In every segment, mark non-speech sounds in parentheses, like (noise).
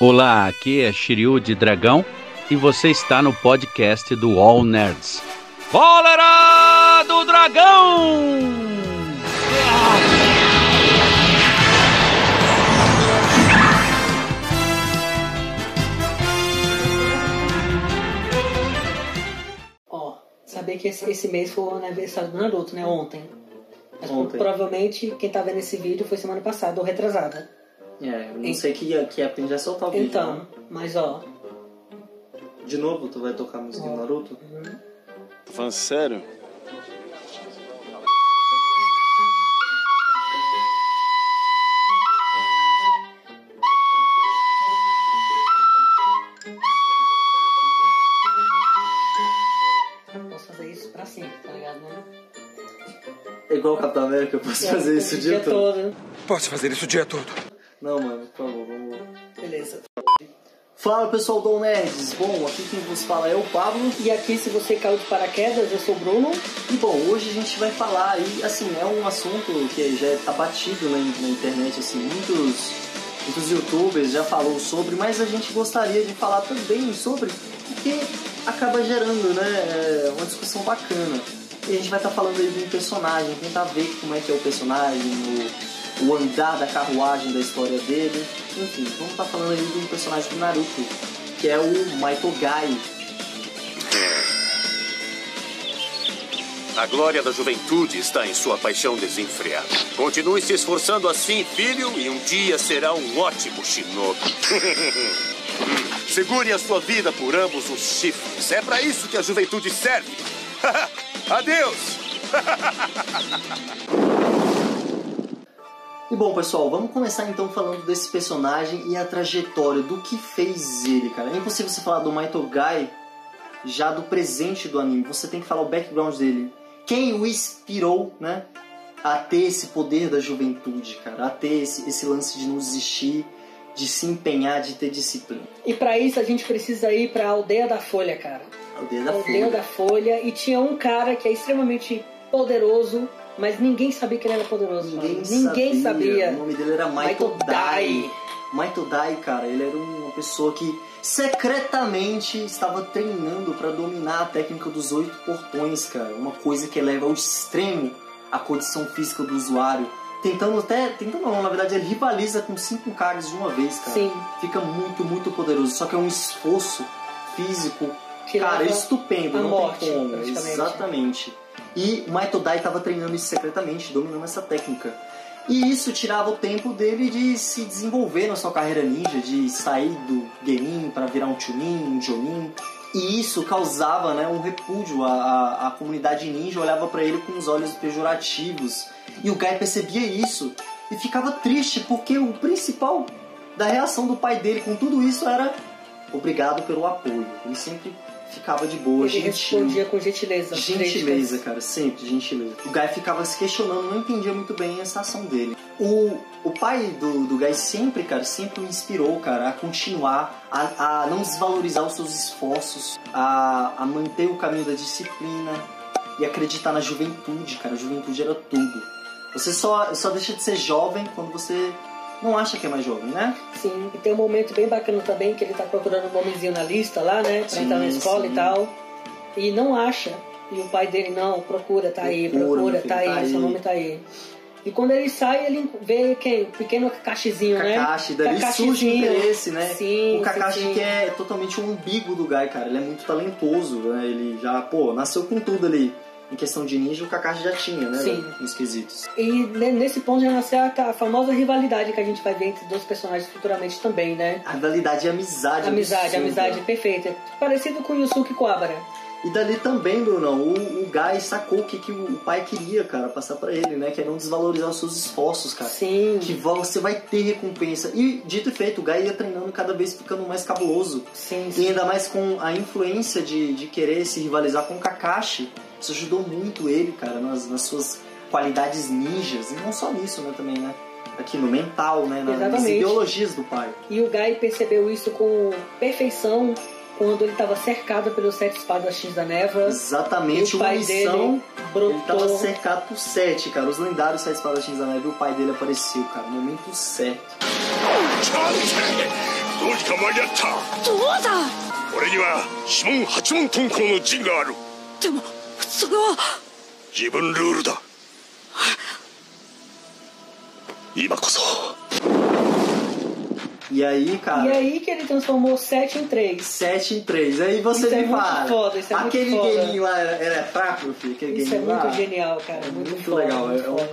Olá, aqui é Shiryu de Dragão e você está no podcast do All Nerds. Cólera do Dragão! Ó, saber que esse, esse mês foi o aniversário do Naruto, né? Ontem. Mas Ontem. provavelmente quem tá vendo esse vídeo foi semana passada ou retrasada. É, eu não sei que, que época a gente vai soltar o vídeo. Então, né? mas ó. De novo, tu vai tocar a música do Naruto? Tô falando sério? Posso fazer isso pra sempre, tá ligado, né? É igual o Capitão América, eu posso fazer isso o dia, todo. Posso fazer isso o dia todo. Não, mano, por favor, vamos. Beleza. Fala pessoal do Nerds! Bom, aqui quem vos fala é o Pablo. E aqui, se você caiu de paraquedas, eu sou o Bruno. E bom, hoje a gente vai falar aí, assim, é um assunto que já tá batido na, na internet, assim, muitos, muitos youtubers já falou sobre, mas a gente gostaria de falar também sobre, porque acaba gerando, né, é, uma discussão bacana. E a gente vai estar falando aí de um personagem, tentar ver como é que é o personagem, o, o andar da carruagem da história dele. Enfim, vamos estar falando aí de um personagem do Naruto, que é o Maitogai. A glória da juventude está em sua paixão desenfreada. Continue se esforçando assim, filho, e um dia será um ótimo shinobi. (laughs) Segure a sua vida por ambos os chifres. É para isso que a juventude serve. (laughs) Adeus! (laughs) Bom, pessoal, vamos começar então falando desse personagem e a trajetória do que fez ele, cara. É impossível você falar do Maitogai já do presente do anime. Você tem que falar o background dele. Quem o inspirou, né, a ter esse poder da juventude, cara, a ter esse, esse lance de não desistir, de se empenhar, de ter disciplina. E pra isso a gente precisa ir pra Aldeia da Folha, cara. Aldeia da Aldeia Folha. da Folha. E tinha um cara que é extremamente poderoso, mas ninguém sabia que ele era poderoso. Ninguém, ninguém sabia. O nome dele era Michael Michael Dai. Michael Dai, cara, ele era uma pessoa que secretamente estava treinando para dominar a técnica dos oito portões, cara. Uma coisa que eleva ao extremo a condição física do usuário. Tentando até. Tentando não, na verdade ele rivaliza com cinco caras de uma vez, cara. Sim. Fica muito, muito poderoso. Só que é um esforço físico, Que cara, estupendo. não morte, tem como. Exatamente. E o Maito Dai estava treinando isso secretamente, dominando essa técnica. E isso tirava o tempo dele de se desenvolver na sua carreira ninja, de sair do Genin para virar um Chunin, um Jonin. E isso causava né, um repúdio. A, a, a comunidade ninja olhava para ele com os olhos pejorativos. E o Gai percebia isso e ficava triste porque o principal da reação do pai dele com tudo isso era obrigado pelo apoio. Ele sempre ficava de boa, Ele gentil. respondia com gentileza. Gentileza, cara, sempre gentileza. O Guy ficava se questionando, não entendia muito bem essa ação dele. O, o pai do, do Guy sempre, cara, sempre o inspirou, cara, a continuar, a, a não desvalorizar os seus esforços, a, a manter o caminho da disciplina e acreditar na juventude, cara. A juventude era tudo. Você só, só deixa de ser jovem quando você não acha que é mais jovem, né? Sim, e tem um momento bem bacana também que ele tá procurando um nomezinho na lista lá, né? Pra Sim, entrar na escola sim. e tal. E não acha. E o pai dele, não, procura, tá aí, Procura, procura, meu filho, tá aí, tá seu aí. nome tá aí. E quando ele sai, ele vê quem? O pequeno Kakashizinho, né? Kakashi, dali surge o interesse, né? Sim, o Kakashi sim, sim. que é totalmente o umbigo do Guy, cara. Ele é muito talentoso, né? Ele já, pô, nasceu com tudo ali. Em questão de ninja, o Kakashi já tinha, né? Sim. Nos quesitos. E ne- nesse ponto já nasceu a, a famosa rivalidade que a gente vai ver entre dois personagens futuramente também, né? A rivalidade e a amizade. Amizade, absurda. amizade perfeita. Parecido com Yusuke Kuwabara. E dali também, Bruno, o, o Guy sacou o que, que o pai queria, cara, passar pra ele, né? Que é não desvalorizar os seus esforços, cara. Sim. Que você vai ter recompensa. E, dito e feito, o Guy ia treinando cada vez ficando mais cabuloso. Sim, E sim. ainda mais com a influência de, de querer se rivalizar com o Kakashi. Isso ajudou muito ele, cara, nas, nas suas qualidades ninjas. E não só nisso, né, também, né? Aqui no mental, né? Nas Exatamente. ideologias do pai. E o Guy percebeu isso com perfeição quando ele estava cercado pelos sete espadachins da neva. Exatamente, E o uma pai missão. dele brotou. Ele tava cercado por sete, cara. Os lendários sete espadachins da neve e o pai dele apareceu, cara. No momento certo. どうにか間に合ったどうだ俺には指紋八紋遁甲の陣があるでもそれは自分ルールだ今こそ E aí, E cara, aí que ele transformou 7 em 3. 7 em 3. Aí você Isso é me muito fala. foda, isso é muito aquele foda. gameinho lá era, era fraco, filho? Aquele Isso é muito lá. genial, cara. É muito, muito foda, legal. muito é, o- foda.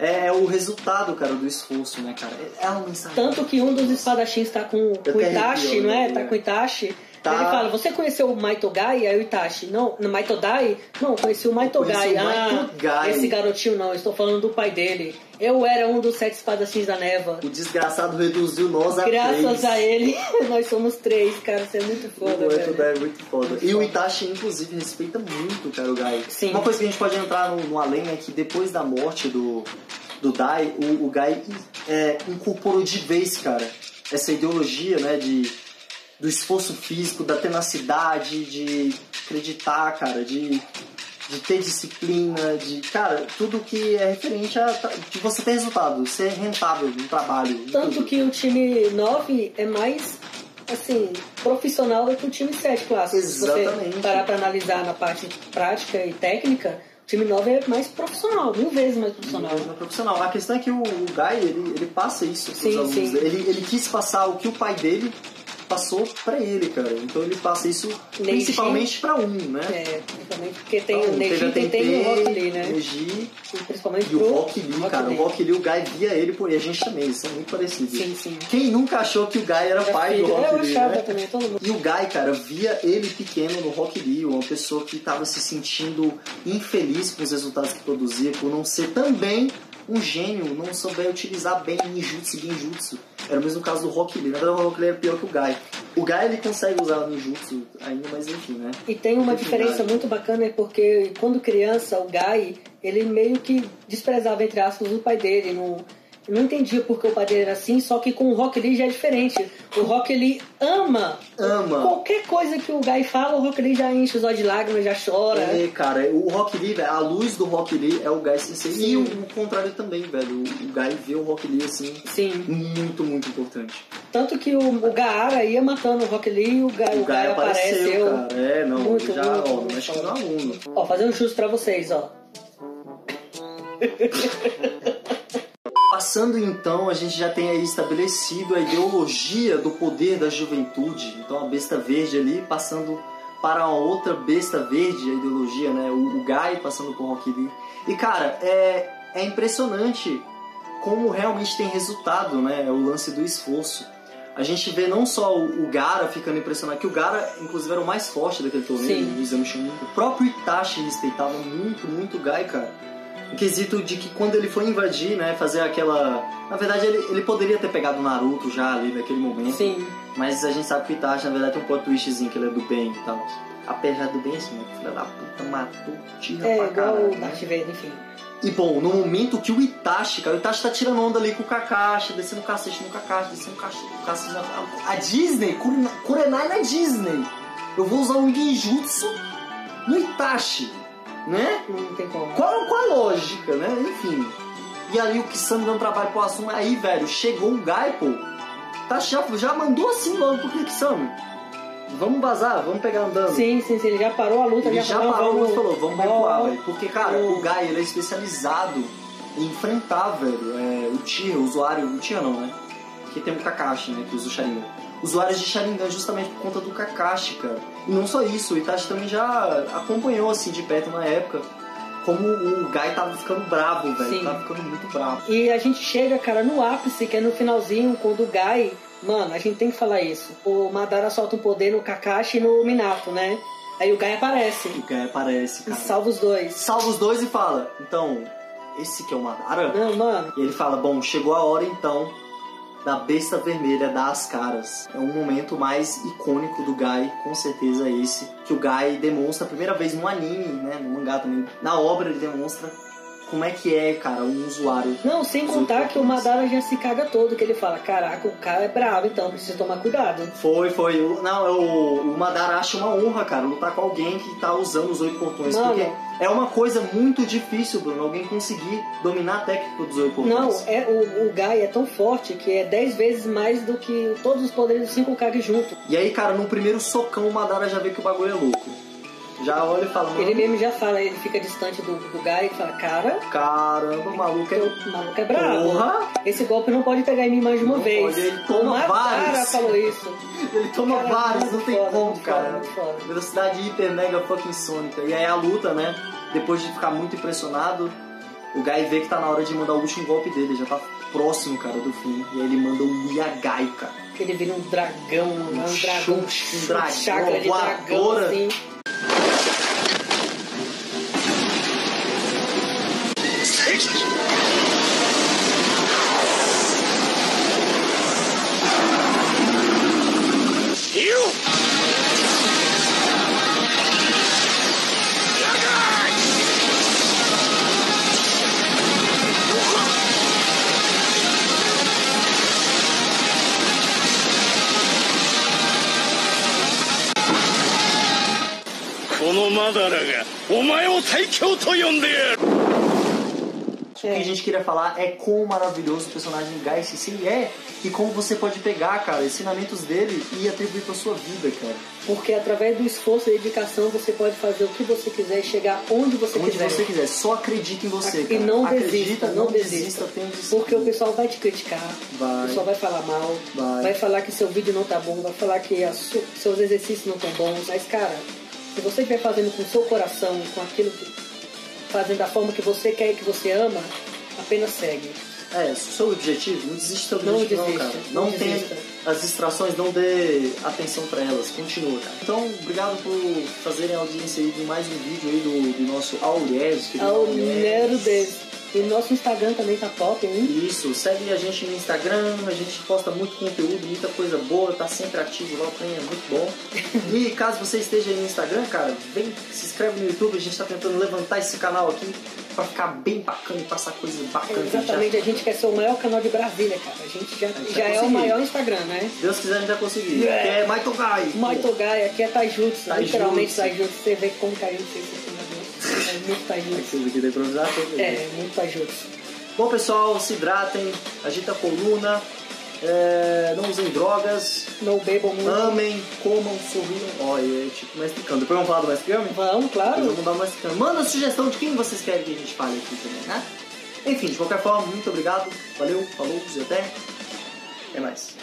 é, é o resultado, cara, do esforço, né, cara? É uma mensagem. Tanto que um dos espadachins tá com, com o até Itachi, arrepio, não é? né? Tá com o Itachi. Tá. Ele fala, você conheceu o Maitogai? Aí o Itachi, não, no Maitodai? Não, conheci o Maitogai. Conheci o ah, Maitogai. esse garotinho não, estou falando do pai dele. Eu era um dos sete espadachins da neva. O desgraçado reduziu nós a Graças três. a ele, (laughs) nós somos três, cara. Isso é muito foda, O velho. é muito foda. E o Itachi, inclusive, respeita muito, cara, o Gai. Sim. Uma coisa que a gente pode entrar no, no além é que depois da morte do, do Dai, o, o Gai é, incorporou de vez, cara, essa ideologia, né, de, do esforço físico, da tenacidade, de acreditar, cara, de, de ter disciplina, de, cara, tudo que é referente a de você ter resultado, ser rentável no trabalho. Tanto tudo. que o time 9 é mais, assim, profissional do que o time 7 clássico. Se Exatamente. você parar pra analisar na parte prática e técnica, o time 9 é mais profissional, mil vezes mais profissional. É profissional. A questão é que o, o Guy, ele, ele passa isso Sim, alunos sim. Ele, ele quis passar o que o pai dele passou pra ele, cara. Então ele passa isso Neji. principalmente pra um, né? É, principalmente porque tem Então, o Neji e tem o Rock Lee, né? Neji E principalmente e o Rock Lee, cara. O Rock Lee, o Guy via ele por... E a gente também, eles são muito parecidos. Sim, sim. Quem nunca achou que o Guy era É pai do filho. Rock Eu Lee, né? também, todo mundo. E o Guy, cara, via ele pequeno no Rock Lee, uma pessoa que estava se sentindo infeliz com os resultados que produzia, por não ser também um gênio, não souber utilizar bem ninjutsu e genjutsu. Era o mesmo caso do Rock Lee. Na verdade, o Rock Lee era pior que o Guy. O Guy, ele consegue usar o ninjutsu ainda, mas enfim, né? E tem uma diferença muito bacana, é porque quando criança, o Guy, ele meio que desprezava, entre aspas, o pai dele. Não, não entendia porque o pai dele era assim, só que com o Rock Lee já é diferente. O Rock Lee ama. Ama. Qualquer coisa que o Guy fala, o Rock Lee já enche os olhos de lágrimas, já chora. É, cara, o Rock Lee, velho, a luz do Rock Lee é o Guy Sensei. Sim. E o, o contrário também, velho. O, Guy vê o Rock Lee assim, Sim. muito, muito importante. Tanto que o, o Gaara ia matando o Rock Lee e o Guy, O o Guy Guy apareceu, apareceu. cara. É, não, Muito, já, muito, ó, muito mexe com aluno. Ó, fazendo justo pra vocês, ó. (laughs) Passando então, a gente já tem aí estabelecido a ideologia do poder da juventude. Então a besta verde ali passando para uma outra besta verde, a ideologia, né? O, o Guy passando por Rock Lee. E cara, é, é impressionante como realmente tem resultado, né? O lance do esforço. A gente vê não só o, o Gara ficando impressionado, que o Gara, inclusive, era o mais forte daquele torneio, Sim. do Exame Chunin. O próprio Itachi respeitava muito, muito o Guy, cara. No quesito de que quando ele foi invadir, né, fazer aquela... Na verdade, ele, ele poderia ter pegado o Naruto já ali naquele momento. Sim. Mas a gente sabe que o Itachi, na verdade, tem um plot twistzinho que ele é do bem e tal. Apesar do bem, assim, né? Filha da puta, matou, tira É pra igual caralho, o né? Darth Vader, enfim. E bom, no momento que o Itachi, cara, o Itachi tá tirando onda ali com o Kakashi, descendo o cacete no Kakashi, descendo o cacete, o cacete na... A Disney, Kurena- Kurenai na Disney. Eu vou usar um genjutsu no Itachi, né? Não tem como. Qual, qual a lógica, né? Enfim. E aí o Kisame dando trabalho pro Asuma, aí, velho, chegou o Gai, pô. Tá, já, já mandou assim logo pro Kisame. Vamos vazar, vamos pegar andando. Sim, sim, sim. Ele já parou a luta, Ele já falou, parou vamos- e falou, vamos recuar, velho. Porque, cara, o Guy, ele é especializado em enfrentar, velho, é, o Tira, o usuário, o Tira não, né? Que tem o Kakashi, né, que usa o Sharingan. Usuários de Sharingan justamente por conta do Kakashi, cara. E não só isso, o Itachi também já acompanhou, assim, de perto na época, como o Guy tava ficando bravo, velho. Tava ficando muito bravo. E a gente chega, cara, no ápice, que é no finalzinho, quando o Gai. Mano, a gente tem que falar isso. O Madara solta um poder no Kakashi e no Minato, né? Aí o Gai aparece O Guy aparece, e cara. salva os dois. Salva os dois e fala, então, esse que é o Madara? Não, mano. E ele fala: Bom, chegou a hora então da besta vermelha dar as caras. É um momento mais icônico do Gai, com certeza esse. Que o Gai demonstra a primeira vez no anime, né? No mangá também. Na obra ele demonstra como é que é, cara, um usuário. Não, sem contar que o. Madara já se caga todo, que ele fala, caraca, o cara é bravo, então precisa tomar cuidado. Foi, foi. Não, é o, o Madara acha uma honra, cara, lutar com alguém que tá usando os oito portões. Mano. Porque é uma coisa muito difícil, Bruno, alguém conseguir dominar a técnica dos oito portões. Não, é, o, o Gai é tão forte que é 10 vezes mais do que todos os poderes dos 5 Kage junto. E aí, cara, no primeiro socão o Madara já vê que o bagulho é louco. Já olha e fala, Ele mesmo já fala, ele fica distante do, do Gai e fala, cara, caramba, o maluco é. o maluco é bravo. Porra! Esse golpe não pode pegar em mim mais de uma Não vez. pode, ele toma o Madara vários. falou isso. Ele toma Cara, vários, não tem foda, como, cara. foda. Velocidade hiper mega fucking sônica. E aí a luta, né? Depois de ficar muito impressionado, o Gai vê que tá na hora de mandar o último golpe dele, já tá próximo, cara, do fim. E aí ele manda o Yagai, cara. Ele vira um dragão, um, dragão, chute, um dragão, chakra de dragão, assim.「このマダラがお前を最強と呼んでやる」que a gente queria falar é quão maravilhoso o personagem Gai Sensei é e como você pode pegar, cara, ensinamentos dele e atribuir pra sua vida, cara. Porque através do esforço e dedicação você pode fazer o que você quiser e chegar onde você Onde quiser. você quiser, só acredite em você, E cara. não Acredita, desista, não desista. tenha disciplina. Porque o pessoal vai te criticar, Vai. o pessoal vai falar mal, Vai. falar que seu vídeo não tá bom, vai falar que seus exercícios não estão bons. Mas, cara, se você estiver fazendo com o seu coração, com aquilo que. Fazendo da forma que você quer e que você ama, apenas segue. É, seu objetivo, não desiste do objetivo, não, desista, cara. não Não, tem desista. as distrações, não dê atenção pra elas, continua, cara. Então, obrigado por fazerem a audiência aí de mais um vídeo aí do, do nosso Aurez. Nerdes. E nosso Instagram também tá top, hein? Isso, segue a gente no Instagram, a gente posta muito conteúdo, muita coisa boa, tá sempre ativo lá, o trem é muito bom. (laughs) E caso você esteja aí no Instagram, cara, vem, se inscreve no YouTube, a gente tá tentando levantar esse canal aqui pra ficar bem bacana e passar coisas bacanas. Exatamente, a gente quer ser o maior canal de Brasília, cara. A gente já, gente já é o maior Instagram, né? Se Deus quiser, a gente vai conseguir. É. Que é Maito Gai. Maitogai, aqui é Taijutsu, literalmente Taijutsu. Você vê como caiu isso aqui na minha. É muito. Vocês aqui da improvisação. É, muito Taijutsu. Bom, pessoal, se hidratem, agita a coluna, é, não usem drogas, Não bebam muito. amem, comam, sorriam. Olha, é tipo Mestre Kami. Depois vamos falar do Kami? Vamos, Depois claro. vamos dar Mestre Kami. Manda sugestão de quem vocês querem que a gente fale aqui também, né? Enfim, de qualquer forma, muito obrigado. Valeu, falou e até. Até mais.